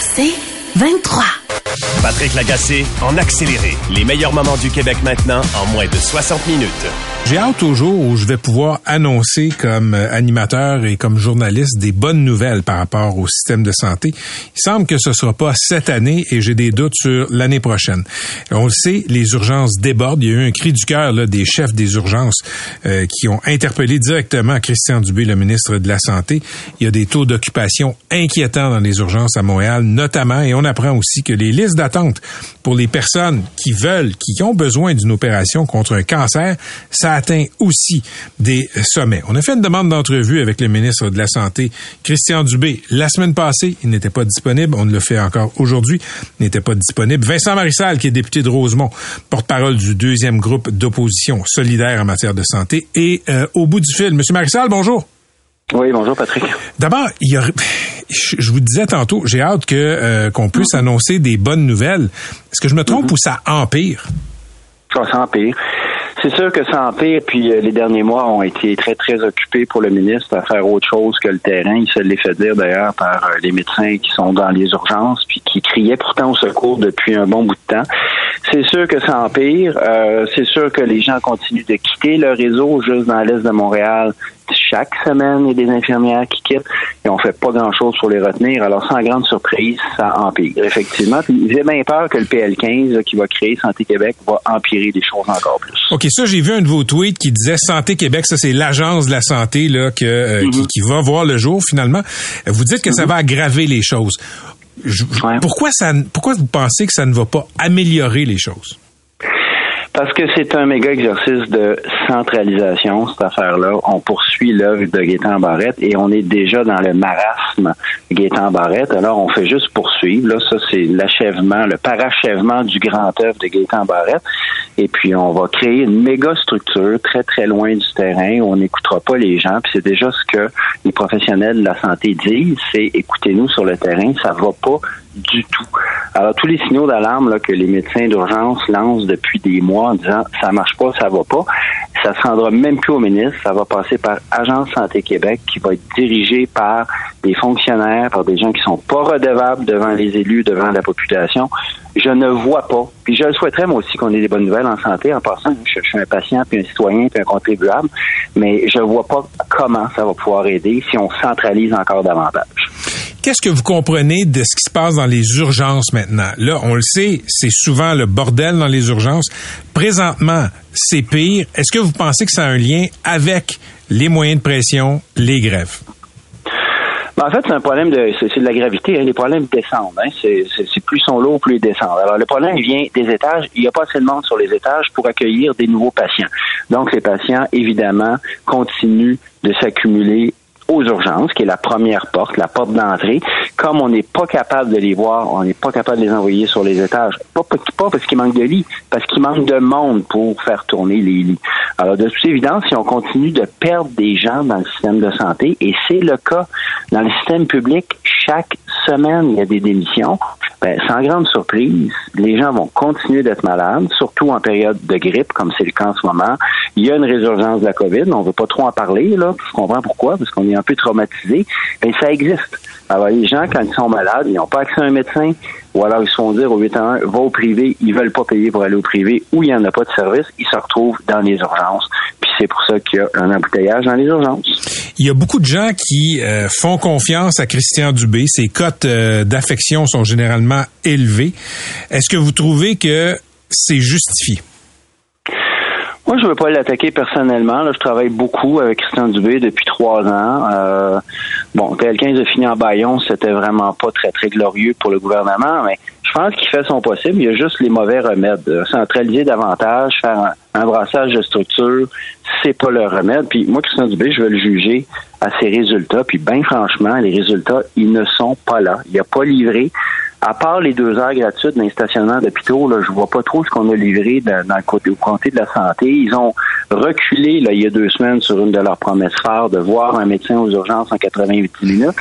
C'est 23. Patrick Lagacé en accéléré. Les meilleurs moments du Québec maintenant en moins de 60 minutes. J'ai hâte au jour où je vais pouvoir annoncer comme euh, animateur et comme journaliste des bonnes nouvelles par rapport au système de santé. Il semble que ce sera pas cette année et j'ai des doutes sur l'année prochaine. On le sait, les urgences débordent. Il y a eu un cri du cœur des chefs des urgences euh, qui ont interpellé directement Christian Dubé, le ministre de la Santé. Il y a des taux d'occupation inquiétants dans les urgences à Montréal, notamment, et on apprend aussi que les listes d'attente pour les personnes qui veulent, qui ont besoin d'une opération contre un cancer, ça atteint aussi des sommets. On a fait une demande d'entrevue avec le ministre de la Santé, Christian Dubé, la semaine passée. Il n'était pas disponible. On le fait encore aujourd'hui. Il n'était pas disponible. Vincent Marissal, qui est député de Rosemont, porte-parole du deuxième groupe d'opposition solidaire en matière de santé. Et euh, au bout du fil, Monsieur Marissal, bonjour. Oui, bonjour Patrick. D'abord, il y a, je vous disais tantôt, j'ai hâte que euh, qu'on puisse annoncer des bonnes nouvelles. Est-ce que je me trompe Mhm. ou ça empire? Ça, ça empire. C'est sûr que ça empire, puis euh, les derniers mois ont été très, très occupés pour le ministre à faire autre chose que le terrain. Il se l'est fait dire d'ailleurs par euh, les médecins qui sont dans les urgences, puis qui criaient pourtant au secours depuis un bon bout de temps. C'est sûr que ça empire. Euh, c'est sûr que les gens continuent de quitter le réseau juste dans l'est de Montréal. Chaque semaine, il y a des infirmières qui quittent et on fait pas grand-chose pour les retenir. Alors, sans grande surprise, ça empire, effectivement. J'ai bien peur que le PL15 là, qui va créer Santé Québec va empirer les choses encore plus. OK, ça, j'ai vu un de vos tweets qui disait Santé Québec, ça c'est l'agence de la santé là, que, euh, qui, qui va voir le jour finalement. Vous dites que ça va aggraver les choses. Je- Ouais. pourquoi, ça, pourquoi vous pensez que ça ne va pas améliorer les choses? Parce que c'est un méga exercice de centralisation, cette affaire-là. On poursuit l'œuvre de Gaétan Barrette et on est déjà dans le marasme Gaétan Barrette. Alors, on fait juste poursuivre. Là, ça, c'est l'achèvement, le parachèvement du grand œuvre de Gaétan Barrette. Et puis, on va créer une méga structure très, très loin du terrain où on n'écoutera pas les gens. Puis, c'est déjà ce que les professionnels de la santé disent, c'est écoutez-nous sur le terrain, ça va pas du tout. Alors, tous les signaux d'alarme que les médecins d'urgence lancent depuis des mois en disant ça marche pas, ça va pas, ça se rendra même plus au ministre, ça va passer par Agence Santé Québec qui va être dirigée par des fonctionnaires, par des gens qui sont pas redevables devant les élus, devant la population. Je ne vois pas, puis je le souhaiterais moi aussi qu'on ait des bonnes nouvelles en santé. En passant, je, je suis un patient, puis un citoyen, puis un contribuable, mais je vois pas comment ça va pouvoir aider si on centralise encore davantage. Qu'est-ce que vous comprenez de ce qui se passe dans les urgences maintenant? Là, on le sait, c'est souvent le bordel dans les urgences. Présentement, c'est pire. Est-ce que vous pensez que ça a un lien avec les moyens de pression, les grèves? Ben, en fait, c'est un problème de, c'est, de la gravité. hein. Les problèmes descendent. Hein. C'est, plus ils sont lourds, plus ils descendent. Alors, le problème vient des étages. Il n'y a pas assez de monde sur les étages pour accueillir des nouveaux patients. Donc, les patients, évidemment, continuent de s'accumuler aux urgences, qui est la première porte, la porte d'entrée. Comme on n'est pas capable de les voir, on n'est pas capable de les envoyer sur les étages. Pas, parce qu'il manque de lits, parce qu'il manque de monde pour faire tourner les lits. Alors, de toute évidence, si on continue de perdre des gens dans le système de santé, et c'est le cas dans le système public, chaque semaine, il y a des démissions, ben, sans grande surprise, les gens vont continuer d'être malades, surtout en période de grippe, comme c'est le cas en ce moment. Il y a une résurgence de la COVID, on ne veut pas trop en parler, là, je comprends pourquoi, parce qu'on est un peu traumatisé, mais ça existe. Alors, les gens, quand ils sont malades, ils n'ont pas accès à un médecin, ou alors ils se font dire au 8 à 1, va au privé, ils veulent pas payer pour aller au privé, ou il n'y en a pas de service, ils se retrouvent dans les urgences. Puis c'est pour ça qu'il y a un embouteillage dans les urgences. Il y a beaucoup de gens qui euh, font confiance à Christian Dubé. Ses cotes euh, d'affection sont généralement élevées. Est-ce que vous trouvez que c'est justifié? Moi, je veux pas l'attaquer personnellement. Là, je travaille beaucoup avec Christian Dubé depuis trois ans. Euh, bon, PL15 a fini en baillon, c'était vraiment pas très, très glorieux pour le gouvernement, mais je pense qu'il fait son possible. Il y a juste les mauvais remèdes. Euh, Centraliser davantage, faire un, brassage de structure, c'est pas le remède. Puis moi, Christian Dubé, je veux le juger à ses résultats. Puis bien franchement, les résultats, ils ne sont pas là. Il n'a pas livré. À part les deux heures gratuites d'un stationnement d'hôpitaux, là, je vois pas trop ce qu'on a livré côté, au comté de la santé. Ils ont reculé là, il y a deux semaines sur une de leurs promesses phares de voir un médecin aux urgences en 88 minutes.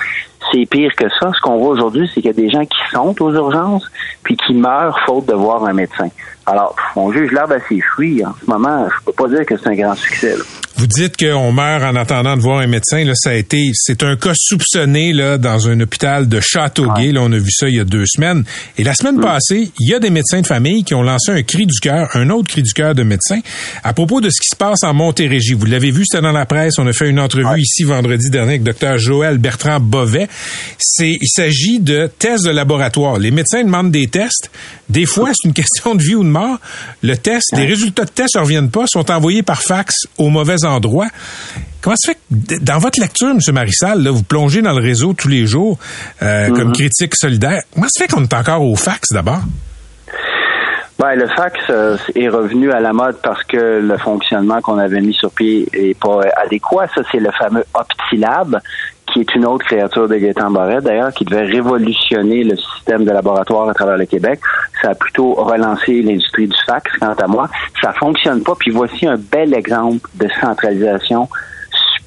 C'est pire que ça. Ce qu'on voit aujourd'hui, c'est qu'il y a des gens qui sont aux urgences puis qui meurent faute de voir un médecin. Alors, on juge l'arbre à ses fruits. En ce moment, je peux pas dire que c'est un grand succès. là. Vous dites qu'on meurt en attendant de voir un médecin. Là, ça a été, c'est un cas soupçonné là dans un hôpital de Châteauguay. Là, on a vu ça il y a deux semaines. Et la semaine passée, il y a des médecins de famille qui ont lancé un cri du cœur, un autre cri du cœur de médecins à propos de ce qui se passe en Montérégie. Vous l'avez vu, c'était dans la presse. On a fait une entrevue ici vendredi dernier avec Dr Joël Bertrand Bovet. C'est, il s'agit de tests de laboratoire. Les médecins demandent des tests. Des fois, c'est une question de vie ou de mort. Le test, les résultats de test ne reviennent pas, sont envoyés par fax au mauvais endroit. Comment se fait que, dans votre lecture, M. Marissal, là, vous plongez dans le réseau tous les jours euh, comme critique solidaire, comment se fait qu'on est encore au fax d'abord? Ben, le fax euh, est revenu à la mode parce que le fonctionnement qu'on avait mis sur pied est pas adéquat. Ça, c'est le fameux OptiLab qui est une autre créature de Gaétan Barret, d'ailleurs, qui devait révolutionner le système de laboratoire à travers le Québec. Ça a plutôt relancé l'industrie du fax, quant à moi. Ça fonctionne pas, puis voici un bel exemple de centralisation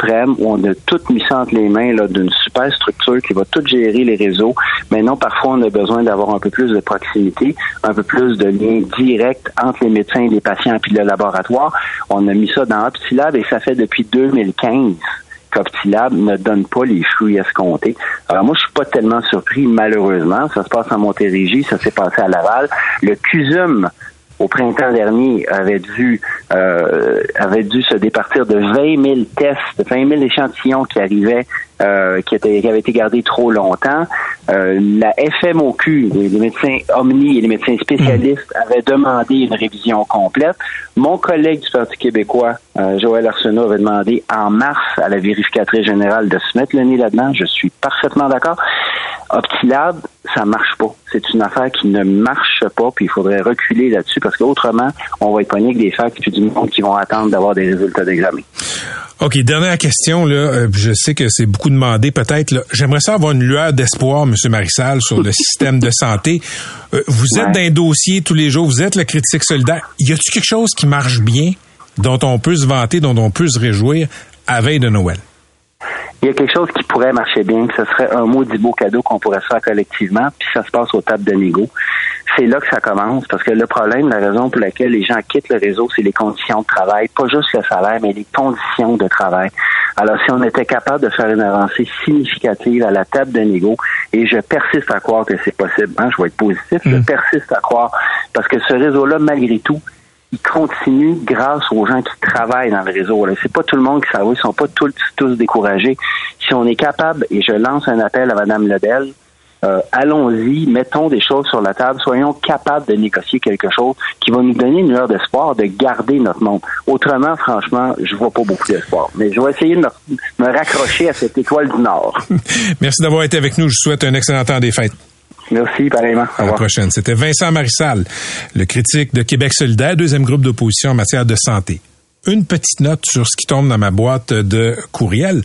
suprême où on a tout mis ça entre les mains d'une super structure qui va tout gérer les réseaux. Maintenant, parfois, on a besoin d'avoir un peu plus de proximité, un peu plus de lien direct entre les médecins les patients puis le laboratoire. On a mis ça dans OptiLab et ça fait depuis 2015 qu'Optilab ne donne pas les fruits escomptés. Alors moi, je suis pas tellement surpris, malheureusement. Ça se passe en Montérégie, ça s'est passé à Laval. Le CUSUM, au printemps dernier, avait dû euh, avait dû se départir de 20 000 tests, de 20 000 échantillons qui arrivaient, euh, qui, avaient été gardés trop longtemps. Euh, la FMOQ, les, médecins Omni et les médecins spécialistes mm. avaient demandé une révision complète. Mon collègue du Parti québécois, euh, Joël Arsenault, avait demandé en mars à la vérificatrice générale de se mettre le nez là-dedans. Je suis parfaitement d'accord. Optilab, ça marche pas. C'est une affaire qui ne marche pas, puis il faudrait reculer là-dessus parce qu'autrement, on va être pogné avec des facs puis du monde qui vont attendre d'avoir des résultats d'examen. OK, dernière question. Là, euh, je sais que c'est beaucoup demandé peut-être. J'aimerais ça avoir une lueur d'espoir, M. Marissal, sur le système de santé. Euh, vous êtes dans un dossier tous les jours, vous êtes le critique solidaire. Y a-t-il quelque chose qui marche bien, dont on peut se vanter, dont on peut se réjouir à veille de Noël? il y a quelque chose qui pourrait marcher bien, ce serait un mot du beau cadeau qu'on pourrait faire collectivement, puis ça se passe aux tables de négo. C'est là que ça commence, parce que le problème, la raison pour laquelle les gens quittent le réseau, c'est les conditions de travail, pas juste le salaire, mais les conditions de travail. Alors, si on était capable de faire une avancée significative à la table de négo, et je persiste à croire que c'est possible, hein, je vais être positif, je mm. persiste à croire, parce que ce réseau-là, malgré tout, il continue grâce aux gens qui travaillent dans le réseau. C'est pas tout le monde qui s'avoue, ils sont pas tous, tous découragés. Si on est capable, et je lance un appel à Mme Lebel, euh, allons-y, mettons des choses sur la table, soyons capables de négocier quelque chose qui va nous donner une heure d'espoir de garder notre monde. Autrement, franchement, je vois pas beaucoup d'espoir. Mais je vais essayer de me, me raccrocher à cette étoile du Nord. Merci d'avoir été avec nous. Je vous souhaite un excellent temps des fêtes. Merci, pareillement. À la prochaine. C'était Vincent Marissal, le critique de Québec solidaire, deuxième groupe d'opposition en matière de santé une petite note sur ce qui tombe dans ma boîte de courriel.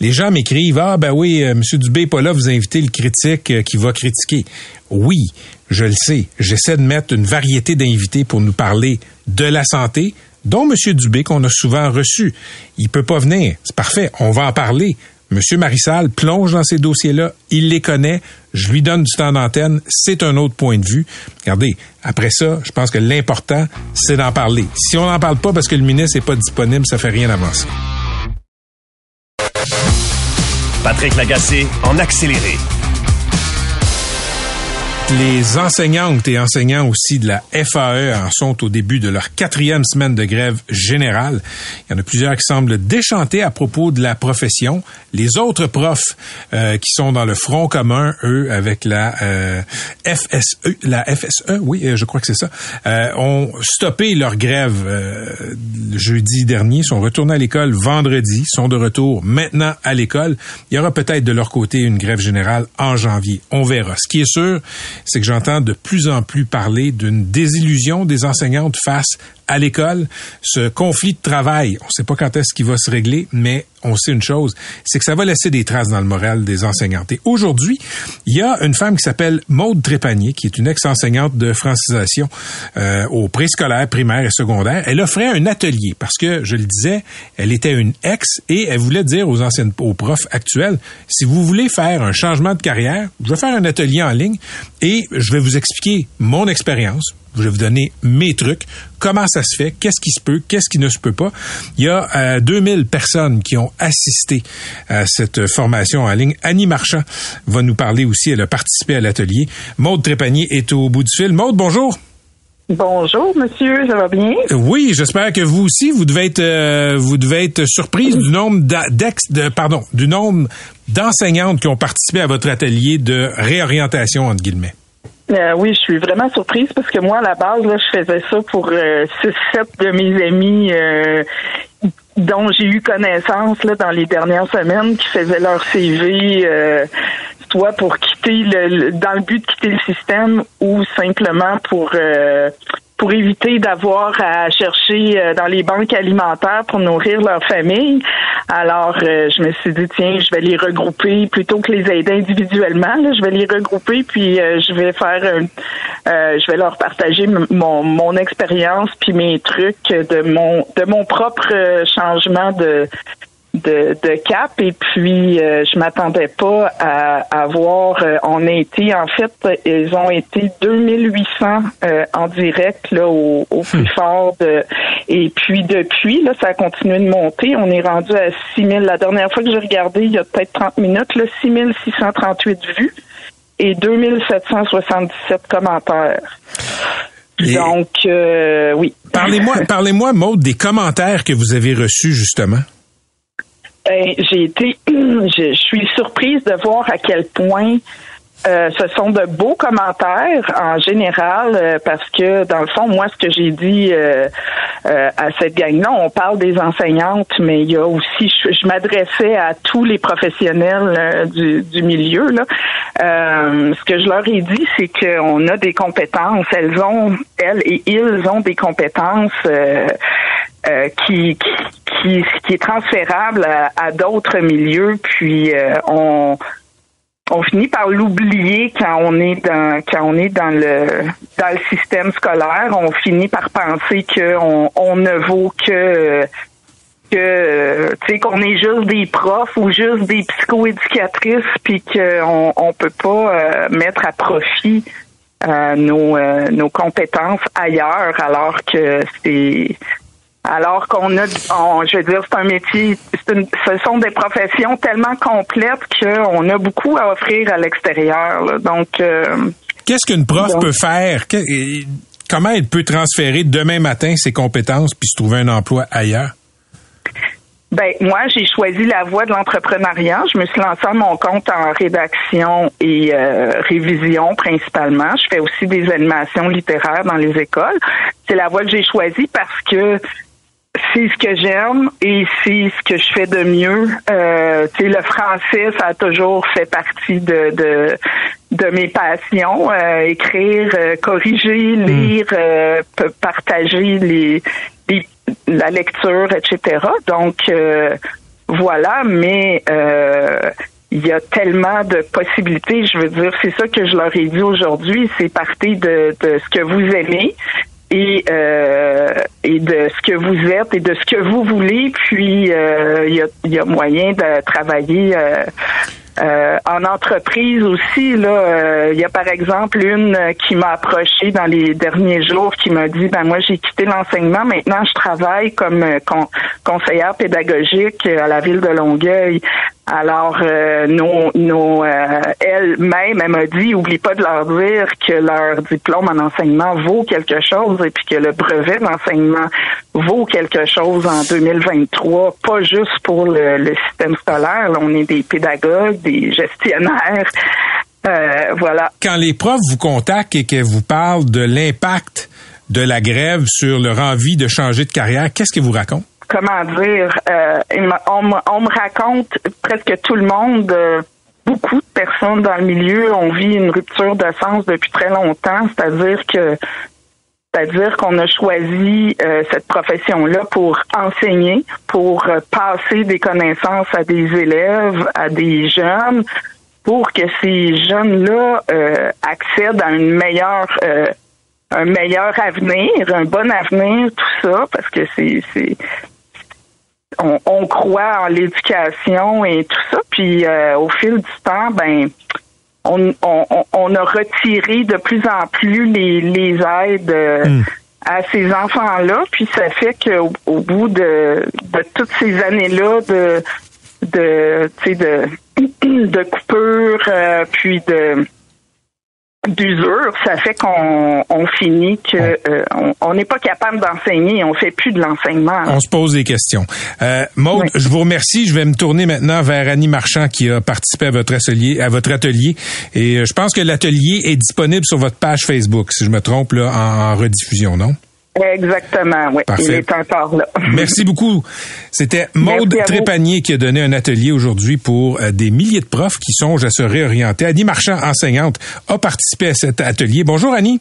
Les gens m'écrivent Ah ben oui, M. Euh, Monsieur Dubé n'est pas là, vous invitez le critique euh, qui va critiquer. Oui, je le sais. J'essaie de mettre une variété d'invités pour nous parler de la santé, dont M. Dubé qu'on a souvent reçu. Il peut pas venir. C'est parfait. On va en parler. Monsieur Marissal plonge dans ces dossiers-là, il les connaît, je lui donne du temps d'antenne, c'est un autre point de vue. Regardez, après ça, je pense que l'important, c'est d'en parler. Si on n'en parle pas parce que le ministre n'est pas disponible, ça fait rien avancer. Patrick Lagacé en accéléré. Les enseignantes et enseignants aussi de la FAE en sont au début de leur quatrième semaine de grève générale. Il y en a plusieurs qui semblent déchanter à propos de la profession. Les autres profs euh, qui sont dans le front commun, eux, avec la euh, FSE, la FSE, oui, euh, je crois que c'est ça, ont stoppé leur grève jeudi dernier, sont retournés à l'école vendredi, sont de retour maintenant à l'école. Il y aura peut-être de leur côté une grève générale en janvier. On verra. Ce qui est sûr, c'est que j'entends de plus en plus parler d'une désillusion des enseignantes face à l'école. Ce conflit de travail, on ne sait pas quand est-ce qu'il va se régler, mais on sait une chose, c'est que ça va laisser des traces dans le moral des enseignantes. Et aujourd'hui, il y a une femme qui s'appelle Maude Trépanier, qui est une ex-enseignante de francisation euh, au préscolaire, primaire et secondaire. Elle offrait un atelier parce que, je le disais, elle était une ex et elle voulait dire aux anciennes, aux profs actuels, si vous voulez faire un changement de carrière, je vais faire un atelier en ligne et je vais vous expliquer mon expérience, Je vais vous donner mes trucs. Comment ça se fait? Qu'est-ce qui se peut? Qu'est-ce qui ne se peut pas? Il y a 2000 personnes qui ont assisté à cette formation en ligne. Annie Marchand va nous parler aussi. Elle a participé à l'atelier. Maude Trépanier est au bout du fil. Maude, bonjour. Bonjour, monsieur, ça va bien? Oui, j'espère que vous aussi, vous devez être, euh, vous devez être surprise du nombre d'ex, de, pardon, du nombre d'enseignantes qui ont participé à votre atelier de réorientation entre guillemets. Euh, oui, je suis vraiment surprise parce que moi, à la base, là, je faisais ça pour euh, six, sept de mes amis dont j'ai eu connaissance là, dans les dernières semaines qui faisaient leur CV soit pour quitter le, dans le but de quitter le système ou simplement pour euh, pour éviter d'avoir à chercher euh, dans les banques alimentaires pour nourrir leur famille. Alors, euh, je me suis dit, tiens, je vais les regrouper plutôt que les aider individuellement. je vais les regrouper, puis je vais faire, je vais leur partager mon, mon expérience puis mes trucs de mon de mon propre changement de de, de cap et puis euh, je m'attendais pas à, à voir euh, on a été en fait ils ont été 2800 euh, en direct là au, au plus hmm. fort de et puis depuis là ça a continué de monter on est rendu à 6000 la dernière fois que j'ai regardé il y a peut-être 30 minutes là 6638 vues et 2777 commentaires Donc, oui. Parlez-moi, parlez-moi, Maude, des commentaires que vous avez reçus, justement. Ben, j'ai été, je, suis surprise de voir à quel point euh, ce sont de beaux commentaires en général euh, parce que dans le fond, moi, ce que j'ai dit euh, à cette gang-là, on parle des enseignantes, mais il y a aussi, je, m'adressais à tous les professionnels du, du, milieu. Là. ce que je leur ai dit, c'est qu'on a des compétences. Elles ont, elles et ils ont des compétences qui, qui, qui est transférable à, d'autres milieux. Puis euh, on on finit par l'oublier quand on est dans quand on est dans le dans le système scolaire. On finit par penser qu'on on ne vaut que que tu sais qu'on est juste des profs ou juste des psychoéducatrices puis qu'on on peut pas euh, mettre à profit euh, nos nos compétences ailleurs alors que c'est alors qu'on a, je veux dire, c'est un métier, ce sont des professions tellement complètes qu'on a beaucoup à offrir à l'extérieur. Donc, euh, qu'est-ce qu'une prof peut faire? Comment elle peut transférer demain matin ses compétences puis se trouver un emploi ailleurs? Ben moi, j'ai choisi la voie de l'entrepreneuriat. Je me suis lancée à mon compte en rédaction et euh, révision principalement. Je fais aussi des animations littéraires dans les écoles. C'est la voie que j'ai choisie parce que c'est ce que j'aime et c'est ce que je fais de mieux. Euh, le français, ça a toujours fait partie de de, de mes passions. Euh, écrire, euh, corriger, hmm. lire, euh, partager les, les, la lecture, etc. Donc voilà, mais il y a tellement de possibilités. Je veux dire, c'est ça que je leur ai dit aujourd'hui. C'est partir de, de ce que vous aimez, et euh, et de ce que vous êtes et de ce que vous voulez. Puis euh, il y, a, y, a, moyen de travailler euh, euh, en entreprise aussi, là, euh, il y a par exemple une qui m'a approché dans les derniers jours qui m'a dit ben moi j'ai quitté l'enseignement, maintenant je travaille comme conseillère pédagogique à la ville de Longueuil. Alors, euh, nos, nos, euh, elle-même, elle m'a dit, oublie pas de leur dire que leur diplôme en enseignement vaut quelque chose et puis que le brevet d'enseignement vaut quelque chose en 2023, pas juste pour le, système scolaire. on est des pédagogues, des gestionnaires. Euh, voilà. Quand les profs vous contactent et que vous parlent de l'impact de la grève sur leur envie de changer de carrière, qu'est-ce qu'ils vous racontent? Comment dire, euh, on, me raconte presque tout le monde, euh, beaucoup de personnes dans le milieu ont vu une rupture de sens depuis très longtemps, c'est-à-dire que c'est-à-dire qu'on a choisi euh, cette profession-là pour enseigner, pour passer des connaissances à des élèves, à des jeunes, pour que ces jeunes-là accèdent à une meilleure un meilleur avenir, un bon avenir, tout ça, parce que c'est on, croit en l'éducation et tout ça. Puis euh, au fil du temps, ben on, on, a retiré de plus en plus les, les aides euh, hmm. à ces enfants-là. Puis ça fait qu'au au bout de, de toutes ces années-là de de, de, de coupures, euh, puis de d'usure, ça fait qu'on on finit que euh, on n'est pas capable d'enseigner, on fait plus de l'enseignement. On se pose des questions. Euh, Maude, je vous remercie. Je vais me tourner maintenant vers Annie Marchand qui a participé à votre atelier, à votre atelier. Et euh, je pense que l'atelier est disponible sur votre page Facebook, si je me trompe là, en rediffusion, non? Exactement, oui. Il est encore là. Merci beaucoup. C'était Maude Trépanier qui a donné un atelier aujourd'hui pour euh, des milliers de profs qui songent à se réorienter. Annie Marchand, enseignante, a participé à cet atelier. Bonjour Annie.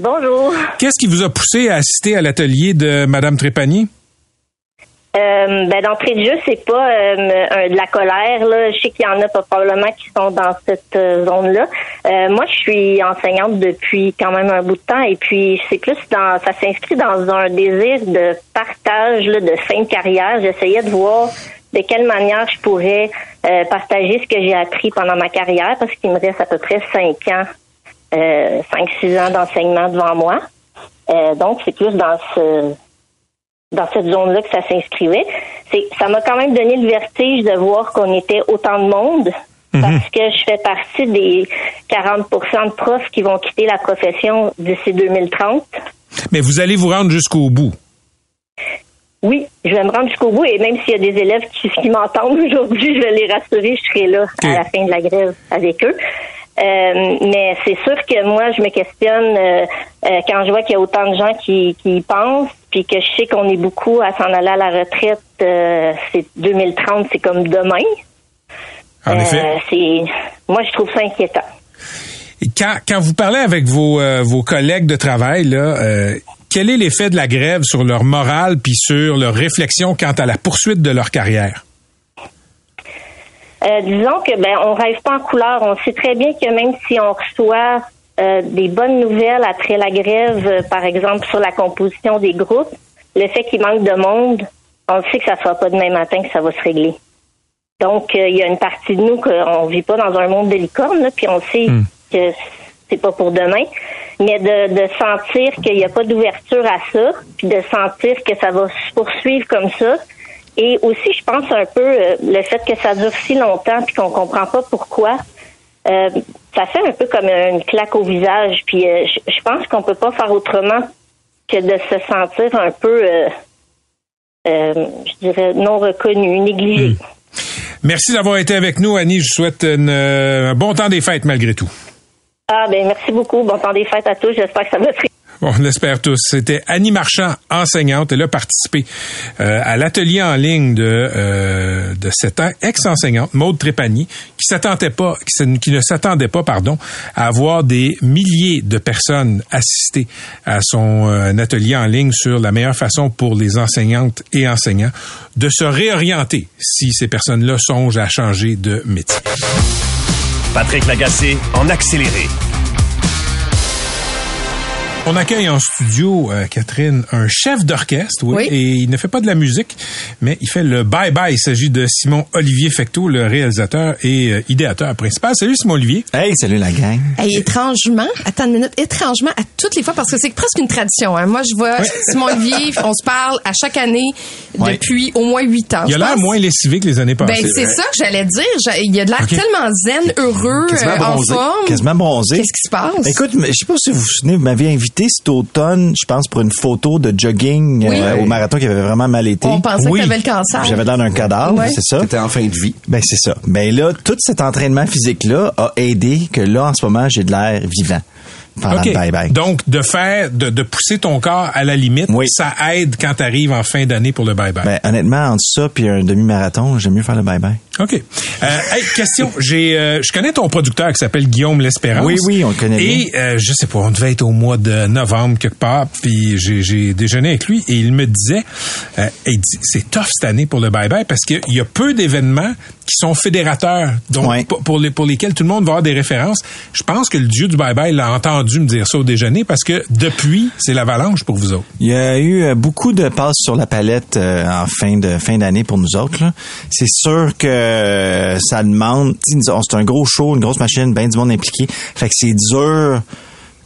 Bonjour. Qu'est-ce qui vous a poussé à assister à l'atelier de Madame Trépanier? Euh, ben, d'entrée de jeu, c'est pas euh, de la colère. Là. Je sais qu'il y en a probablement qui sont dans cette euh, zone-là. moi, je suis enseignante depuis quand même un bout de temps et puis c'est plus dans ça s'inscrit dans un désir de partage là, de fin de carrière. J'essayais de voir de quelle manière je pourrais partager ce que j'ai appris pendant ma carrière parce qu'il me reste à peu près cinq ans, cinq, six ans d'enseignement devant moi. donc, c'est plus dans ce dans cette zone-là que ça s'inscrivait. C'est, ça m'a quand même donné le vertige de voir qu'on était autant de monde. Mhm. Parce que je fais partie des 40% de profs qui vont quitter la profession d'ici 2030. Mais vous allez vous rendre jusqu'au bout. Oui, je vais me rendre jusqu'au bout et même s'il y a des élèves qui, qui m'entendent aujourd'hui, je vais les rassurer, je serai là à la fin de la grève avec eux. Euh, mais c'est sûr que moi, je me questionne euh, euh, quand je vois qu'il y a autant de gens qui, qui y pensent, puis que je sais qu'on est beaucoup à s'en aller à la retraite. c'est 2030, c'est comme demain. En effet. C'est, moi, je trouve ça inquiétant. quand, quand vous parlez avec vos, vos collègues de travail, là, quel est l'effet de la grève sur leur morale puis sur leur réflexion quant à la poursuite de leur carrière? Euh, disons que ben on rêve pas en couleur. On sait très bien que même si on reçoit euh, des bonnes nouvelles après la grève, euh, par exemple sur la composition des groupes, le fait qu'il manque de monde, on sait que ça sera pas demain matin que ça va se régler. Donc il y a une partie de nous qu'on vit pas dans un monde de licorne, puis on sait hmm. que c'est pas pour demain, mais de, de sentir qu'il n'y a pas d'ouverture à ça, puis de sentir que ça va se poursuivre comme ça, et aussi, je pense un peu euh, le fait que ça dure si longtemps puis qu'on comprend pas pourquoi. Euh, ça fait un peu comme une claque au visage. Puis euh, je, pense qu'on peut pas faire autrement que de se sentir un peu, je dirais, non reconnu, négligé. Hmm. Merci d'avoir été avec nous, Annie. Je souhaite un bon temps des fêtes malgré tout. Ah ben merci beaucoup. Bon temps des fêtes à tous. J'espère que ça va on l'espère tous. C'était Annie Marchand, enseignante. Elle a participé euh, à l'atelier en ligne de euh, de ex-enseignante Maude Trépanier, qui s'attendait pas, qui, ne s'attendait pas, pardon, à avoir des milliers de personnes assister à son euh, atelier en ligne sur la meilleure façon pour les enseignantes et enseignants de se réorienter si ces personnes-là songent à changer de métier. Patrick Lagacé en accéléré. On accueille en studio, euh, Catherine, un chef d'orchestre, oui, et il ne fait pas de la musique, mais il fait le bye-bye. Il s'agit de Simon Olivier Fecteau, le réalisateur et euh, idéateur principal. Salut Simon Olivier. Hey, salut la gang. Hey, étrangement, attends une minute, étrangement à toutes les fois, parce que c'est presque une tradition. Hein. Moi, je vois Simon Olivier, on se parle à chaque année depuis au moins huit ans. Il a l'air moins lessivé que les années passées. Ben, c'est ça que j'allais dire. Il y a de l'air tellement zen, heureux, euh, en forme. Quasiment bronzé. Qu'est-ce qui se passe? Écoute, je sais pas si vous vous souvenez, vous m'aviez invité cet automne, je pense, pour une photo de jogging euh, au marathon qui avait vraiment mal été. On pensait que t'avais le cancer. J'avais l'air d'un cadavre, c'est ça. T'étais en fin de vie. Ben, c'est ça. Ben là, tout cet entraînement physique-là a aidé que là, en ce moment, j'ai de l'air vivant. Donc, de faire, de, de, pousser ton corps à la limite, ça aide quand tu arrives en fin d'année pour le bye-bye. Ben, honnêtement, entre ça puis un demi-marathon, j'aime mieux faire le bye-bye. OK. Euh, hey, question. J'ai, euh, je connais ton producteur qui s'appelle Guillaume L'Espérance. Oui, oui, on le connaît Et euh, je sais pas, on devait être au mois de novembre quelque part, puis j'ai, j'ai déjeuné avec lui et il me disait, euh, il dit, c'est tough cette année pour le bye-bye parce qu'il y a peu d'événements qui sont fédérateurs, donc pour, les, pour lesquels tout le monde va avoir des références. Je pense que le dieu du bye-bye l'a entendu dû me dire ça au déjeuner parce que depuis, c'est l'avalanche pour vous autres. Il y a eu euh, beaucoup de passes sur la palette euh, en fin de fin d'année pour nous autres. C'est sûr que euh, ça demande. C'est un gros show, une grosse machine, bien du monde impliqué. Fait que c'est dur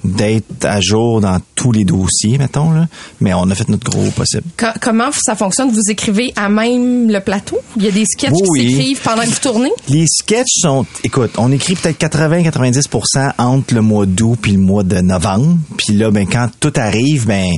d'être à jour dans tous les dossiers, mettons. Là. Mais on a fait notre gros possible. Co- comment ça fonctionne? Vous écrivez à même le plateau? Il y a des sketchs Oui. qui s'écrivent pendant que vous tournez? Les sketchs sont, écoute, on écrit peut-être 80-90% entre le mois d'août puis le mois de novembre. Puis là, ben quand tout arrive, ben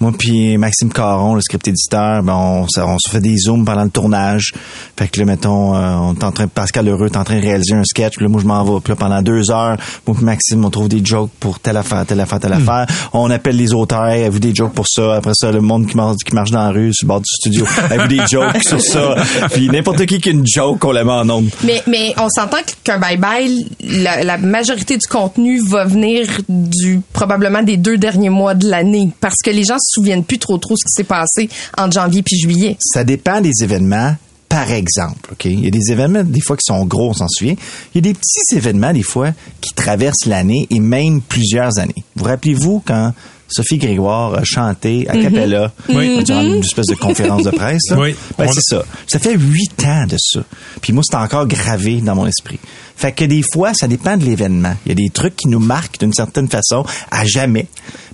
moi puis Maxime Caron, le script éditeur, ben on, se- on se fait des zooms pendant le tournage. Fait que là, mettons, euh, on est en train, Pascal Heureux est en train de réaliser un sketch. Puis là, moi je m'en vais. Puis là, pendant deux heures, moi puis Maxime, on trouve des jokes pour telle affaire, telle affaire, telle affaire. On appelle les auteurs, avez-vous des jokes pour ça? Après ça, le monde qui marche, qui marche dans la rue, sur le bord du studio, avez-vous des jokes sur ça? Puis n'importe qui qui a une joke, on la met en nombre. Mais, mais on s'entend qu'un bye-bye, la, la majorité du contenu va venir du probablement des deux derniers mois de l'année parce que les gens se souviennent plus trop trop ce qui s'est passé entre janvier puis juillet. ça dépend des événements. Par exemple, OK? Il y a des événements, des fois, qui sont gros, on s'en souvient. Il y a des petits événements, des fois, qui traversent l'année et même plusieurs années. Vous rappelez-vous quand Sophie Grégoire a chanté à Capella Oui. durant une espèce de conférence de presse? là? Oui. Ben, c'est ça. Ça fait huit ans de ça. Puis moi, c'est encore gravé dans mon esprit. Fait que des fois, ça dépend de l'événement. Il y a des trucs qui nous marquent d'une certaine façon à jamais.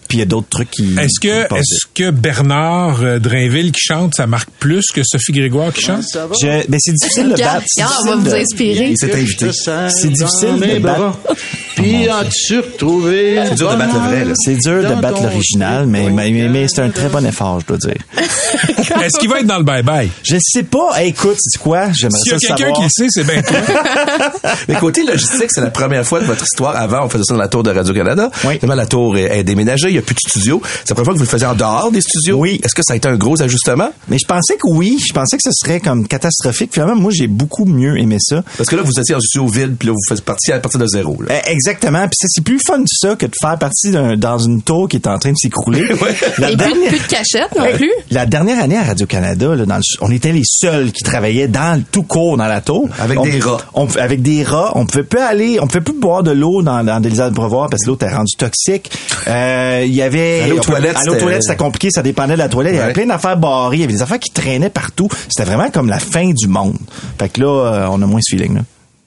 Puis il y a d'autres trucs qui... Est-ce que, est-ce que Bernard euh, Drainville qui chante, ça marque plus que Sophie Grégoire qui chante? Je, ben c'est difficile de battre. c'est on va difficile vous inspirer. Il s'est invité. C'est difficile de battre. Puis as-tu retrouvé... C'est dur de battre le vrai, là. C'est dur de battre l'original, mais, mais, mais- mais c'est un très bon effort, je dois dire. Est-ce qu'il va être dans le bye-bye? Je sais pas. Hey, écoute, c'est quoi? J'aimerais S'il y a ça quelqu'un savoir. qui le sait, c'est bien toi. Mais côté logistique, c'est la première fois de votre histoire. Avant, on faisait ça dans la tour de Radio-Canada. Oui. Finalement, la tour est, est déménagée. Il n'y a plus de studio. C'est la première fois que vous le faisiez en dehors des studios. Oui. Est-ce que ça a été un gros ajustement? Mais je pensais que oui. Je pensais que ce serait comme catastrophique. Finalement, moi, j'ai beaucoup mieux aimé ça. Parce que là, vous étiez en studio vide, puis là, vous faites partie à partir de zéro. Là. Eh, Exactement. Puis ça, c'est plus fun ça que de faire partie d'un- dans une tour qui est en train de s'écrouler. La Et plus, dernière- plus de cachette non plus. La dernière année à Radio-Canada, là, dans le- on était les seuls qui travaillaient dans le tout court dans la tour. Avec On- des rats. on- avec des rats. On pouvait plus aller, on pouvait plus boire de l'eau dans, dans des de brevoirs parce que l'eau était rendue toxique. Euh, Il y avait... Aller aux toilettes, aller aux c'était- toilettes, c'était compliqué. Ça dépendait de la toilette. Il y avait Ouais. plein d'affaires barrées. Il y avait des affaires qui traînaient partout. C'était vraiment comme la fin du monde. Fait que là, euh, on a moins ce feeling, là.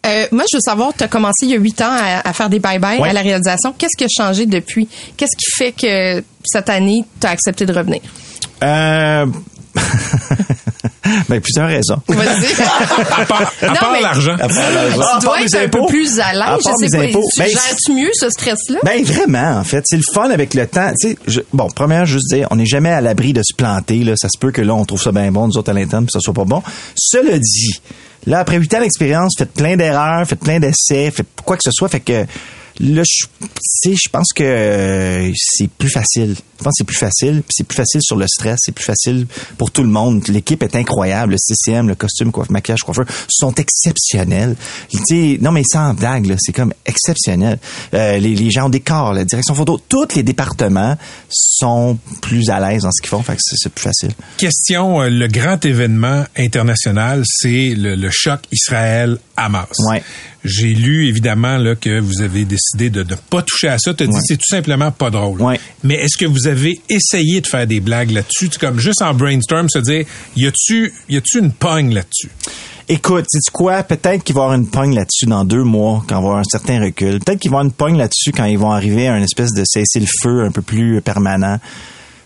Euh, moi, je veux savoir, tu as commencé il y a huit ans à, à faire des bye-bye Ouais. à la réalisation. Qu'est-ce qui a changé depuis? Qu'est-ce qui fait que cette année, tu as accepté de revenir? Euh... ben, plusieurs raisons. Vas-y. À part, l'argent. À part l'argent. tu dois être un peu impôts. plus à l'aise. Je sais pas. impôts. Tu Ben, gères-tu mieux ce stress-là? Ben vraiment, en fait, c'est le fun avec le temps. Tu sais, je- bon, première, juste dire, on n'est jamais à l'abri de se planter. Là, ça se peut que là, on trouve ça bien bon, nous autres à l'interne, puis ça soit pas bon. Cela dit, là, après huit ans d'expérience, faites plein d'erreurs, faites plein d'essais, faites quoi que ce soit, fait que là, je, tu sais, je pense que euh, c'est plus facile. Je pense que c'est plus facile, c'est plus facile sur le stress, c'est plus facile pour tout le monde. L'équipe est incroyable, le CCM, le costume, coiffe, maquillage, coiffeur sont exceptionnels. Tu sais, non mais sans blague, c'est comme exceptionnel. Euh, les, les gens au décor, la direction photo, tous les départements sont plus à l'aise dans ce qu'ils font, fait que c'est c'est plus facile. Question, euh, le grand événement international, c'est le, le choc Israël-Hamas. Ouais. J'ai lu évidemment là, que vous avez décidé de ne pas toucher à ça. Tu as dit Ouais. c'est tout simplement pas drôle. Ouais. Mais est-ce que vous avez essayé de faire des blagues là-dessus? Tu- Comme juste en brainstorm, se dire, y a-tu y a-tu une pogne là-dessus? Écoute, sais tu quoi? Peut-être qu'il va y avoir une pogne là-dessus dans deux mois, quand il va y avoir un certain recul. Peut-être qu'il va y avoir une pogne là-dessus quand ils vont arriver à une espèce de cessez-le-feu un peu plus permanent.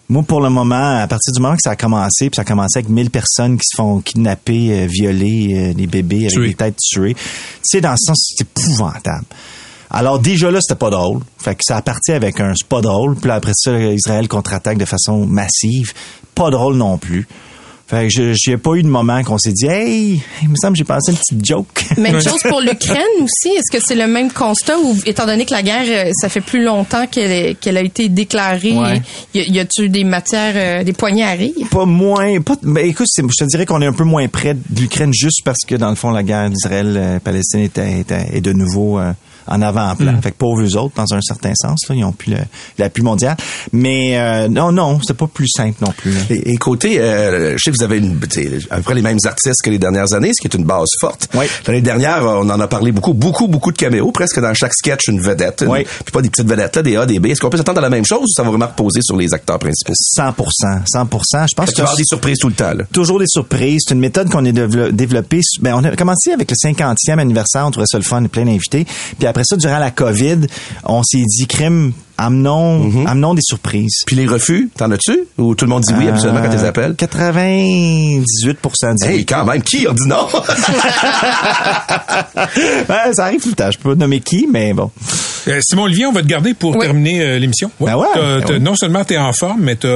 Moi, pour le moment, à partir du moment que ça a commencé, puis ça a commencé avec 1000 personnes qui se font kidnapper, euh, violer, euh, des bébés avec Tuer. des têtes tuées, tu sais, dans ce sens, c'est épouvantable. Alors déjà là, c'était pas drôle. Fait que ça a parti avec un c'est pas drôle. Puis là, après ça, Israël contre-attaque de façon massive. Pas drôle non plus. Fait que je- j'ai pas eu de moment qu'on s'est dit Hey, il me semble que j'ai pensé une petite joke. Même chose pour l'Ukraine aussi. Est-ce que c'est le même constat ou, étant donné que la guerre, euh, ça fait plus longtemps qu'elle a été déclarée, Ouais. y, a-tu des matières, euh, des poignées à rire? pas moins, pas, ben écoute, je te dirais qu'on est un peu moins près de l'Ukraine juste parce que dans le fond la guerre d'Israël-Palestine est, est, est de nouveau euh, en avant-plan. Fait que pauvres eux autres, dans un certain sens, là, ils ont plus l'appui mondial. Mais euh, non, non, c'était pas plus simple non plus. là. Et, et côté, euh, je sais que vous avez une, à peu près les mêmes artistes que les dernières années, ce qui est une base forte. Oui. L'année dernière, on en a parlé beaucoup, beaucoup, beaucoup de caméos, presque dans chaque sketch une vedette. Une- Oui. Puis pas des petites vedettes là, des A, des B. Est-ce qu'on peut s'attendre à la même chose ou ça va vraiment reposer sur les acteurs principaux? 100 100 Je pense Tu vas avoir des surprises tout le temps. Là. toujours des surprises. C'est une méthode qu'on a dévelop- développée. Ben, on a commencé avec le 50e anniversaire. On trouvait ça le fun, plein d'invités. Puis après ça, durant la COVID, on s'est dit, crime, amenons, Mhm. amenons des surprises. Puis les refus, t'en as-tu? Ou tout le monde dit oui absolument quand tu les Euh, appelles? 98 dit Hey, oui. quand même, qui a dit non? Ben, ça arrive tout le temps. Je peux pas nommer qui, mais bon. Euh, Simon Olivier, on va te garder pour Oui. terminer euh, l'émission. Ben ouais, T'as- ben t'as- ouais. Non seulement tu es en forme, mais tu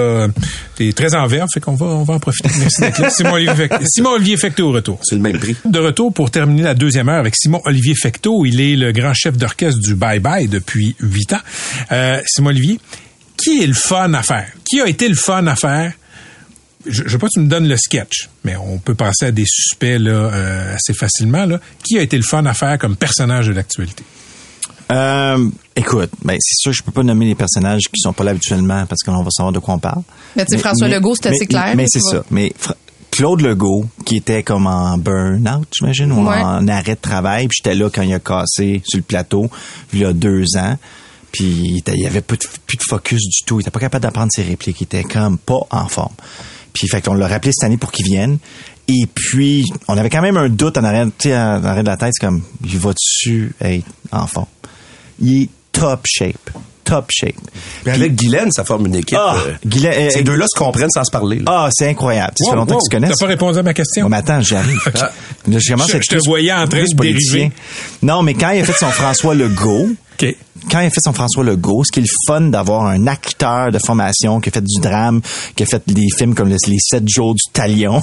es très en verve, fait qu'on va, on va en profiter. Merci d'être là. Simon Olivier, Simon Olivier Fecteau au retour. C'est le même prix. De retour pour terminer la deuxième heure avec Simon Olivier Fecteau. Il est le grand chef d'orchestre du Bye Bye depuis huit ans. Euh, Simon Olivier, qui est le fun à faire? Qui a été le fun à faire? Je, je veux pas que tu me donnes le sketch, mais on peut passer à des suspects là, euh, assez facilement. Là. Qui a été le fun à faire comme personnage de l'actualité? Euh, écoute, ben, c'est sûr que je peux pas nommer les personnages qui sont pas là habituellement parce qu'on va savoir de quoi on parle. Mais tu sais, François Legault, c'est assez clair, Mais c'est ça. Mais Fra- Claude Legault, qui était comme en burn-out, j'imagine, ou Ouais. en arrêt de travail, puis j'étais là quand il a cassé sur le plateau, il y a deux ans. Puis il avait plus de, plus de focus du tout. Il était pas capable d'apprendre ses répliques. Il était comme pas en forme. Puis fait qu'on l'a rappelé cette année pour qu'il vienne. Et puis, on avait quand même un doute en arrière, tu sais, en arrière de la tête, c'est comme, il va dessus être en forme? Il est top shape. Top shape. Mais avec Guylaine, ça forme une équipe. Ah, euh, Guylaine- euh, ces deux-là se comprennent sans se parler. là. Ah, c'est incroyable. Tu sais, ça fait Wow, longtemps wow, qu'ils se connaissent. T'as pas répondu à ma question? Bon, mais attends, j'y arrive. Là, je commence Je- à être je te voyais en train de dériver. Non, mais quand il a fait son François Legault, OK. quand il a fait son François Legault, ce qui est le fun d'avoir un acteur de formation qui a fait du drame, qui a fait des films comme les, les sept jours du talion.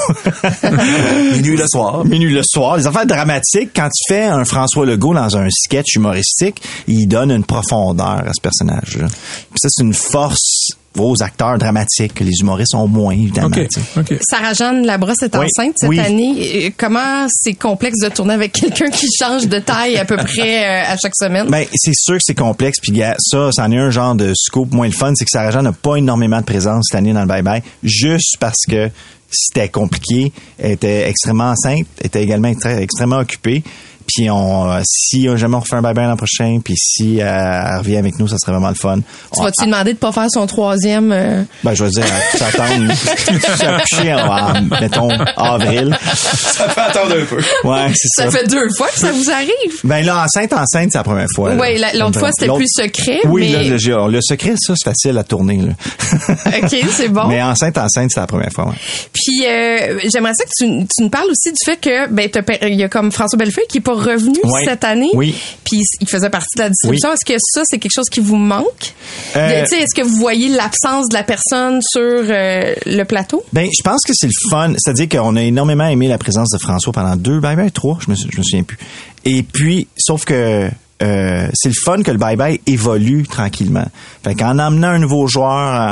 Minuit le soir. Minuit le soir. Les affaires dramatiques, quand tu fais un François Legault dans un sketch humoristique, il donne une profondeur à ce personnage-là. Puis ça, c'est une force aux acteurs dramatiques que les humoristes ont moins, évidemment. OK. tu sais. OK. Sarah-Jeanne Labrosse est Oui. enceinte cette Oui. année. Comment c'est complexe de tourner avec quelqu'un qui change de taille à peu près euh, à chaque semaine? Ben, c'est sûr que c'est complexe. Puis gars, ça, c'en est un genre de scoop moins le fun. C'est que Sarah Jeanne n'a pas énormément de présence cette année dans le bye-bye. Juste parce que c'était compliqué. Elle était extrêmement enceinte. Elle était également extrêmement occupée. Puis on, euh, si euh, jamais on refait un bye-bye l'an prochain, puis si euh, elle revient avec nous, ça serait vraiment le fun. tu On- vas-tu demander de pas faire son troisième? euh, ben, je veux dire, à s'attendre, s'accoucher en, en, mettons, avril. Ça fait attendre un peu. Ouais, c'est ça. Ça fait deux fois que ça vous arrive. Ben là, enceinte, enceinte, c'est la première fois. Oui, la- l'autre fois, c'était plus secret, Oui, mais- là, le, le secret, ça, c'est facile à tourner. Là. OK, c'est bon. Mais enceinte, enceinte, c'est la première fois. Ouais. Puis euh, j'aimerais ça que tu, tu nous parles aussi du fait que ben il y a comme François Bellefeuille qui est pas revenu Oui. cette année. Oui. Puis il faisait partie de la distribution. Oui. Est-ce que ça c'est quelque chose qui vous manque? Euh, est-ce que vous voyez l'absence de la personne sur euh, le plateau? Ben, je pense que c'est le fun. C'est-à-dire qu'on a énormément aimé la présence de François pendant deux, ben, ben, trois, je me, je me souviens plus. Et puis, sauf que euh, c'est le fun que le bye-bye évolue tranquillement. Fait qu'en emmenant un nouveau joueur,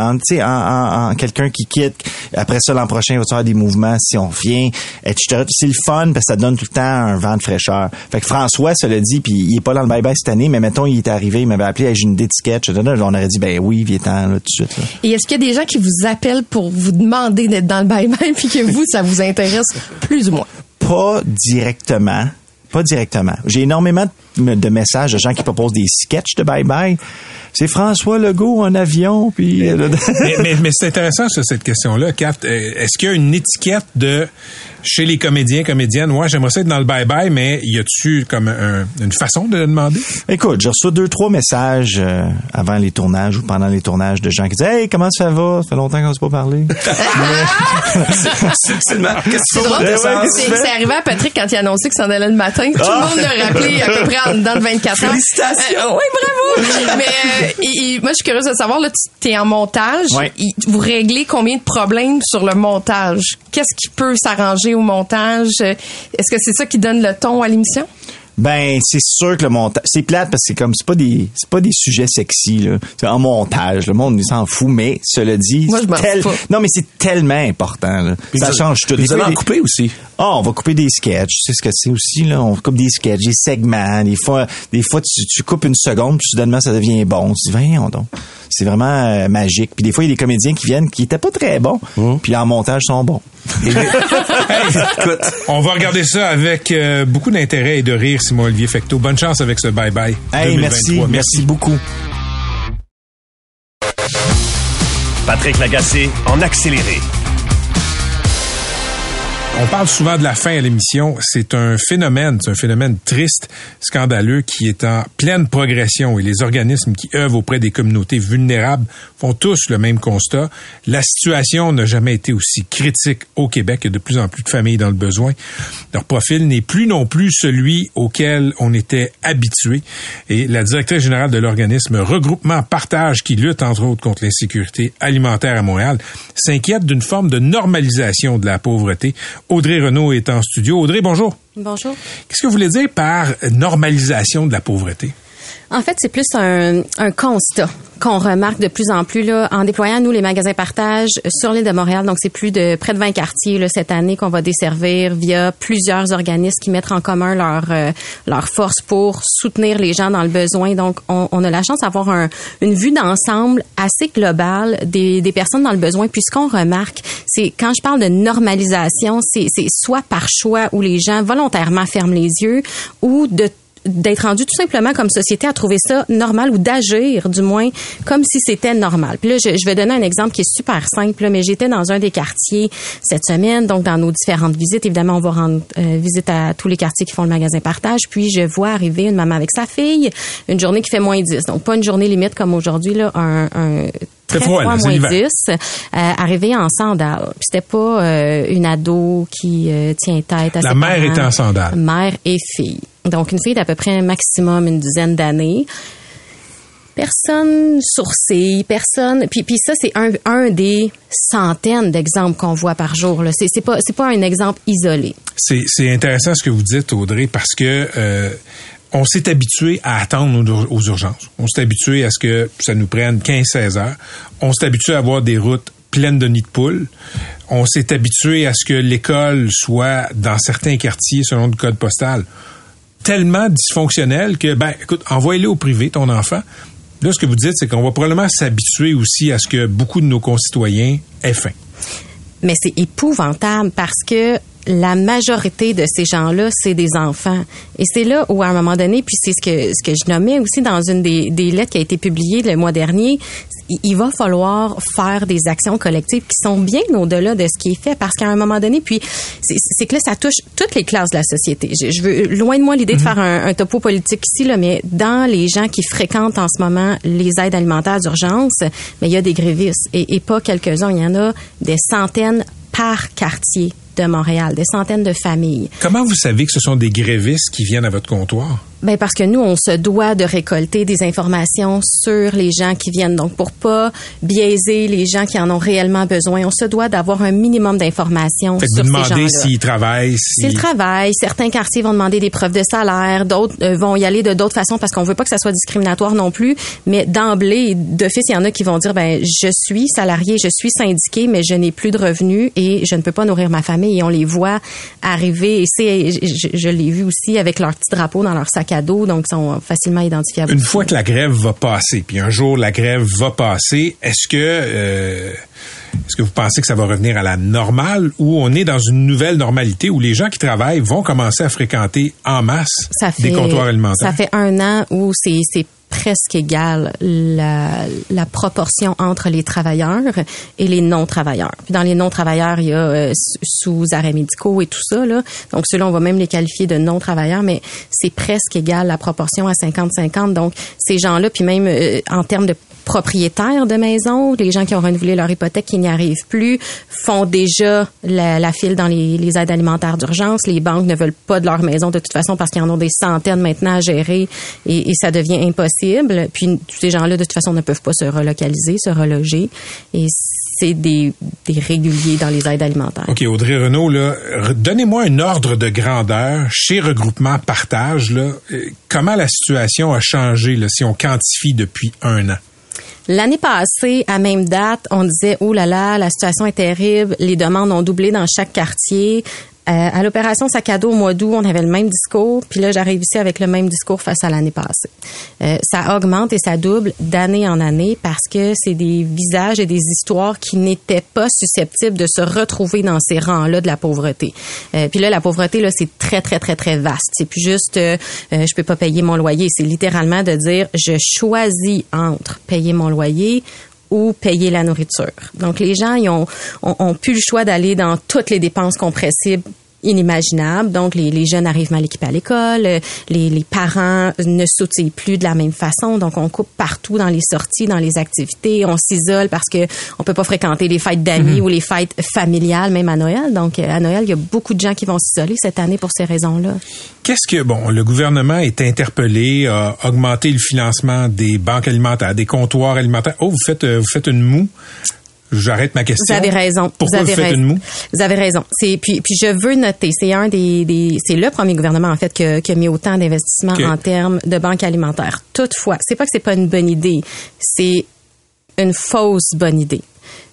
en, tu sais, en, en- en quelqu'un qui quitte, après ça, l'an prochain, il va y avoir des mouvements si on revient, etc. C'est le fun parce que ça donne tout le temps un vent de fraîcheur. Fait que François, ça l'a dit, puis il est pas dans le bye-bye cette année, mais mettons, il est arrivé, il m'avait appelé, Hey, j'ai une idée de sketch, etc. on aurait dit, ben oui, viens-t'en, là, tout de suite. Là. Et est-ce qu'il y a des gens qui vous appellent pour vous demander d'être dans le bye-bye puis que vous ça vous intéresse plus ou moins? Pas directement. Pas directement. J'ai énormément de messages de gens qui proposent des sketchs de bye-bye. C'est François Legault en avion, puis... mais mais, mais c'est intéressant sur cette question-là, Kat. Euh, Est-ce qu'il y a une étiquette de chez les comédiens, comédiennes, moi j'aimerais ça être dans le bye-bye, mais y a-tu comme un- une façon de le demander? Écoute, j'ai reçu deux, trois messages euh, avant les tournages ou pendant les tournages de gens qui disent « Hey, comment ça va? Ça fait longtemps qu'on ne s'est pas parlé. Subtilement. Qu'est-ce que C'est drôle, c'est arrivé à Patrick quand il a annoncé qu'il s'en allait le matin. Tout le monde l'a rappelé à peu près en dedans de 24 heures. Félicitations! Euh, oui, bravo! Mais euh, et- et moi, je suis curieuse de savoir, là, tu es en montage. Ouais. Vous réglez combien de problèmes sur le montage? Qu'est-ce qui peut s'arranger au montage? Euh, Est-ce que c'est ça qui donne le ton à l'émission? Ben, c'est sûr que le montage, c'est plate parce que c'est comme, c'est pas des, c'est pas des sujets sexy, là. C'est en montage. Le monde, il s'en fout, mais, cela dit, Moi, je m'en tel- non, mais c'est tellement important, là. Ça vous- change tout. vous allez en des- couper aussi. Ah, on va couper des sketchs. Tu sais ce que c'est aussi, là. On coupe des sketchs, des segments. Des fois, des fois, tu, tu coupes une seconde, puis soudainement, ça devient bon. Tu dis, voyons donc. C'est vraiment euh, magique. Puis des fois, il y a des comédiens qui viennent qui étaient pas très bons, puis en montage, sont bons. On va regarder ça avec euh, beaucoup d'intérêt et de rire, Simon Olivier Fecteau. Bonne chance avec ce bye-bye. Hey, 2023. merci, merci beaucoup. Patrick Lagacé en accéléré. On parle souvent de la fin à l'émission. C'est un phénomène, c'est un phénomène triste, scandaleux, qui est en pleine progression. Et les organismes qui œuvrent auprès des communautés vulnérables font tous le même constat. La situation n'a jamais été aussi critique au Québec. Il y a de plus en plus de familles dans le besoin. Leur profil n'est plus non plus celui auquel on était habitué. Et la directrice générale de l'organisme Regroupement Partage, qui lutte entre autres contre l'insécurité alimentaire à Montréal, s'inquiète d'une forme de normalisation de la pauvreté. Audrey Renault est en studio. Audrey, bonjour. Bonjour. Qu'est-ce que vous voulez dire par normalisation de la pauvreté? En fait, c'est plus un, un constat qu'on remarque de plus en plus là, en déployant, nous, les magasins partage sur l'île de Montréal. Donc, c'est plus de près de 20 quartiers là, cette année qu'on va desservir via plusieurs organismes qui mettent en commun leur, euh, leur force pour soutenir les gens dans le besoin. Donc, on, on a la chance d'avoir un, une vue d'ensemble assez globale des, des personnes dans le besoin. Puis, ce qu'on remarque, c'est quand je parle de normalisation, c'est soit par choix où les gens volontairement ferment les yeux ou de d'être rendu tout simplement comme société à trouver ça normal ou d'agir du moins comme si c'était normal. Puis là, je, je vais donner un exemple qui est super simple, mais j'étais dans un des quartiers cette semaine, donc dans nos différentes visites. Évidemment, on va rendre euh, visite à tous les quartiers qui font le magasin partage. Puis je vois arriver une maman avec sa fille, une journée qui fait moins 10. Donc pas une journée limite comme aujourd'hui, là, un, un très froid, moins l'hiver. 10, euh, arrivé en sandales. C'était pas euh, une ado qui euh, tient tête à La ses mère parents. était en sandales. Mère et fille. Donc, une fille d'à peu près un maximum une dizaine d'années. Personne sourcille, personne. Puis, puis ça, c'est un, un des centaines d'exemples qu'on voit par jour. C'est, c'est pas, c'est pas un exemple isolé. C'est, c'est intéressant ce que vous dites, Audrey, parce que euh, on s'est habitué à attendre aux urgences. On s'est habitué à ce que ça nous prenne 15-16 heures. On s'est habitué à avoir des routes pleines de nids de poules. On s'est habitué à ce que l'école soit dans certains quartiers, selon le code postal, tellement dysfonctionnel que, ben, écoute, envoie-le au privé, ton enfant. Là, ce que vous dites, c'est qu'on va probablement s'habituer aussi à ce que beaucoup de nos concitoyens aient faim. Mais c'est épouvantable parce que la majorité de ces gens-là, c'est des enfants. Et c'est là où, à un moment donné, puis c'est ce que, ce que je nommais aussi dans une des, des lettres qui a été publiée le mois dernier, il- va falloir faire des actions collectives qui sont bien au-delà de ce qui est fait parce qu'à un moment donné, puis c'est que là, ça touche toutes les classes de la société. Je, je veux, loin de moi l'idée de faire un, un topo politique ici, là, mais dans les gens qui fréquentent en ce moment les aides alimentaires d'urgence, mais il y a des grévistes et, et pas quelques-uns, il y en a des centaines par quartier de Montréal, des centaines de familles. Comment vous savez que ce sont des grévistes qui viennent à votre comptoir? Ben parce que nous, on se doit de récolter des informations sur les gens qui viennent. Donc, pour pas biaiser les gens qui en ont réellement besoin, on se doit d'avoir un minimum d'informations sur vous ces demandez gens-là. s'ils travaillent, si... S'ils travaillent, certains quartiers vont demander des preuves de salaire, d'autres euh, vont y aller de d'autres façons parce qu'on veut pas que ça soit discriminatoire non plus. Mais d'emblée, d'office, il y en a qui vont dire ben je suis salarié, je suis syndiqué, mais je n'ai plus de revenus et je ne peux pas nourrir ma famille. Et on les voit arriver. Et c'est, je, je l'ai vu aussi avec leur petit drapeau dans leur sac donc sont facilement identifiables. Une aussi. fois que la grève va passer, puis un jour la grève va passer, est-ce que euh, est-ce que vous pensez que ça va revenir à la normale ou on est dans une nouvelle normalité où les gens qui travaillent vont commencer à fréquenter en masse ça fait, des comptoirs alimentaires? Ça fait un an où c'est presque égal la, la proportion entre les travailleurs et les non-travailleurs. Puis dans les non-travailleurs, il y a euh, sous arrêts médicaux et tout ça. Là. Donc ceux-là, on va même les qualifier de non-travailleurs, mais c'est presque égal la proportion à 50-50. Donc ces gens-là, puis même euh, en termes de propriétaires de maisons, les gens qui ont renouvelé leur hypothèque, qui n'y arrivent plus, font déjà la, la file dans les, les aides alimentaires d'urgence. Les banques ne veulent pas de leur maison de toute façon parce qu'ils en ont des centaines maintenant à gérer et, et ça devient impossible. Puis tous ces gens-là, de toute façon, ne peuvent pas se relocaliser, se reloger. Et c'est des, des réguliers dans les aides alimentaires. OK, Audrey Renault, donnez-moi un ordre de grandeur chez Regroupement Partage. Là, Euh, comment la situation a changé là, si on quantifie depuis un an? L'année passée, à même date, on disait oh là là, la situation est terrible, les demandes ont doublé dans chaque quartier. Euh, à l'opération Sac à dos au mois d'août, on avait le même discours, puis là j'arrive ici avec le même discours face à l'année passée. Euh, ça augmente et ça double d'année en année parce que c'est des visages et des histoires qui n'étaient pas susceptibles de se retrouver dans ces rangs-là de la pauvreté. Euh, puis là la pauvreté là c'est très très très très vaste. C'est plus juste euh, euh, je peux pas payer mon loyer, c'est littéralement de dire je choisis entre payer mon loyer ou payer la nourriture. Donc les gens ils ont, ont, ont plus le choix d'aller dans toutes les dépenses compressibles inimaginables. Donc, les, les jeunes arrivent mal équipés à l'école, euh, les, les parents ne s'outillent plus de la même façon. Donc, on coupe partout dans les sorties, dans les activités. On s'isole parce que on peut pas fréquenter les fêtes d'amis ou les fêtes familiales, même à Noël. Donc, euh, à Noël, il y a beaucoup de gens qui vont s'isoler cette année pour ces raisons-là. Qu'est-ce que, bon, le gouvernement est interpellé, a augmenté le financement des banques alimentaires, des comptoirs alimentaires. Oh, vous faites, euh, vous faites une moue. J'arrête ma question. Vous avez raison. Pourquoi vous vous, avez faites raison. une moue? Vous avez raison. C'est puis puis je veux noter, c'est un des, des c'est le premier gouvernement en fait que- qui a mis autant d'investissements en termes de banque alimentaire. Toutefois, c'est pas que c'est pas une bonne idée, c'est une fausse bonne idée.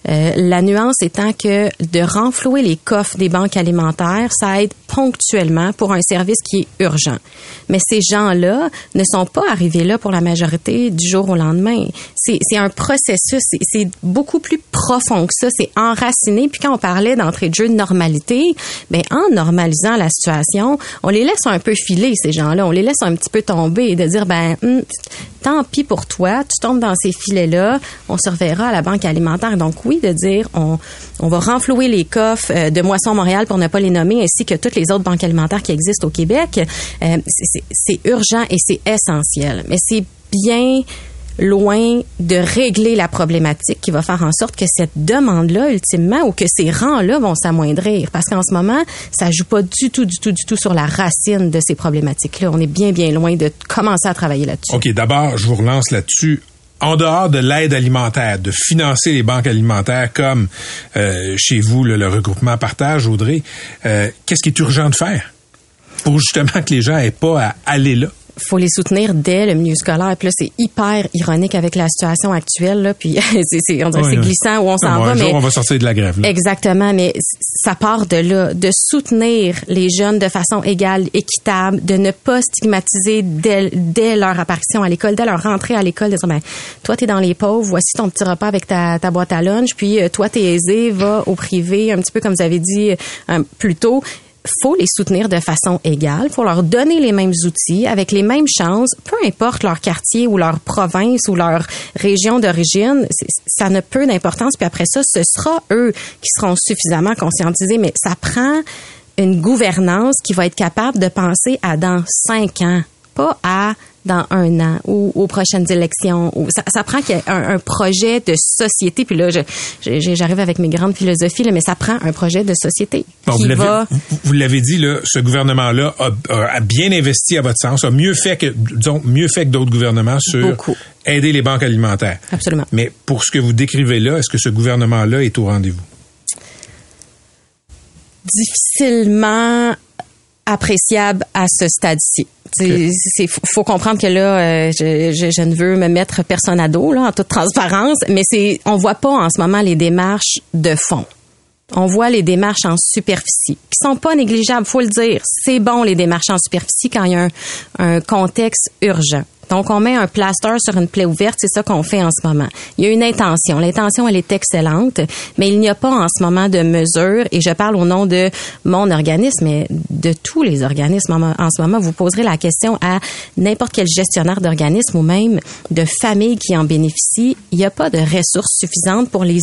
Euh, la nuance étant que de renflouer les coffres des banques alimentaires, ça aide ponctuellement pour un service qui est urgent. Mais ces gens-là ne sont pas arrivés là pour la majorité du jour au lendemain. C'est un processus, c'est- c'est beaucoup plus profond que ça, c'est enraciné. Puis quand on parlait d'entrée de jeu de normalité, ben en normalisant la situation, on les laisse un peu filer ces gens-là, on les laisse un petit peu tomber et de dire ben hum, tant pis pour toi, tu tombes dans ces filets-là, on se reverra à la banque alimentaire. Donc oui, de dire on, on va renflouer les coffres euh, de Moisson Montréal pour ne pas les nommer, ainsi que toutes les autres banques alimentaires qui existent au Québec, euh, c'est- urgent et c'est essentiel. Mais c'est bien loin de régler la problématique qui va faire en sorte que cette demande-là, ultimement, ou que ces rangs-là vont s'amoindrir. Parce qu'en ce moment, ça joue pas du tout, du tout, du tout sur la racine de ces problématiques-là. On est bien, bien loin de commencer à travailler là-dessus. OK, d'abord, je vous relance là-dessus. En dehors de l'aide alimentaire, de financer les banques alimentaires comme euh, chez vous, le, regroupement partage, Audrey, euh, qu'est-ce qui est urgent de faire pour justement que les gens aient pas à aller là? Faut les soutenir dès le milieu scolaire. Puis là, c'est hyper ironique avec la situation actuelle. Là. Puis c'est, c'est- on dirait que c'est glissant où on s'en Non, va. un mais jour, on va sortir de la grève. là. Exactement, mais ça part de là, de soutenir les jeunes de façon égale, équitable, de ne pas stigmatiser dès, dès leur apparition à l'école, dès leur rentrée à l'école, de dire, ben, toi, t'es dans les pauvres, voici ton petit repas avec ta, ta boîte à lunch, puis euh, toi, t'es aisé, va au privé, un petit peu comme vous avez dit euh, plus tôt faut les soutenir de façon égale, faut leur donner les mêmes outils avec les mêmes chances, peu importe leur quartier ou leur province ou leur région d'origine, ça n'a peu d'importance. Puis après ça, ce sera eux qui seront suffisamment conscientisés, mais ça prend une gouvernance qui va être capable de penser à dans cinq ans, pas à dans un an ou aux prochaines élections. Ou ça, ça prend qu'il y ait un, un projet de société. Puis là, j'arrive avec mes grandes philosophies, là, mais ça prend un projet de société Bon, qui vous l'avez- va... vous- vous l'avez dit, là, ce gouvernement-là a, a- a bien investi à votre sens, a mieux fait que, disons, mieux fait que d'autres gouvernements sur Beaucoup. aider les banques alimentaires. Absolument. Mais pour ce que vous décrivez là, est-ce que ce gouvernement-là est au rendez-vous? difficilement appréciable à ce stade-ci. C'est- faut comprendre que là, euh, je, je, je ne veux me mettre personne à dos, là, en toute transparence, mais c'est, on voit pas en ce moment les démarches de fond. On voit les démarches en superficie, qui sont pas négligeables, faut le dire. C'est bon les démarches en superficie quand il y a un, un contexte urgent. Donc, on met un plaster sur une plaie ouverte, c'est ça qu'on fait en ce moment. Il y a une intention. L'intention, elle est excellente, mais il n'y a pas en ce moment de mesures, et je parle au nom de mon organisme, mais de tous les organismes en, ce moment. Vous poserez la question à n'importe quel gestionnaire d'organisme ou même de famille qui en bénéficie. Il n'y a pas de ressources suffisantes pour les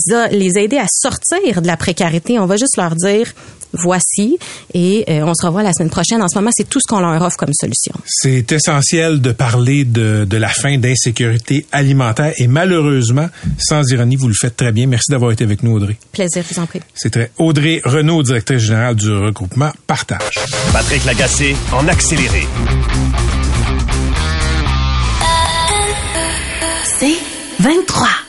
aider à sortir de la précarité. On va juste leur dire, voici, et euh, on se revoit la semaine prochaine. En ce moment, c'est tout ce qu'on leur offre comme solution. C'est essentiel de parler de, de la fin d'insécurité alimentaire et malheureusement, sans ironie, vous le faites très bien. Merci d'avoir été avec nous, Audrey. Plaisir, je vous en prie. C'était Audrey Renaud, directrice générale du regroupement Partage. Patrick Lagacé en accéléré. C'est 23.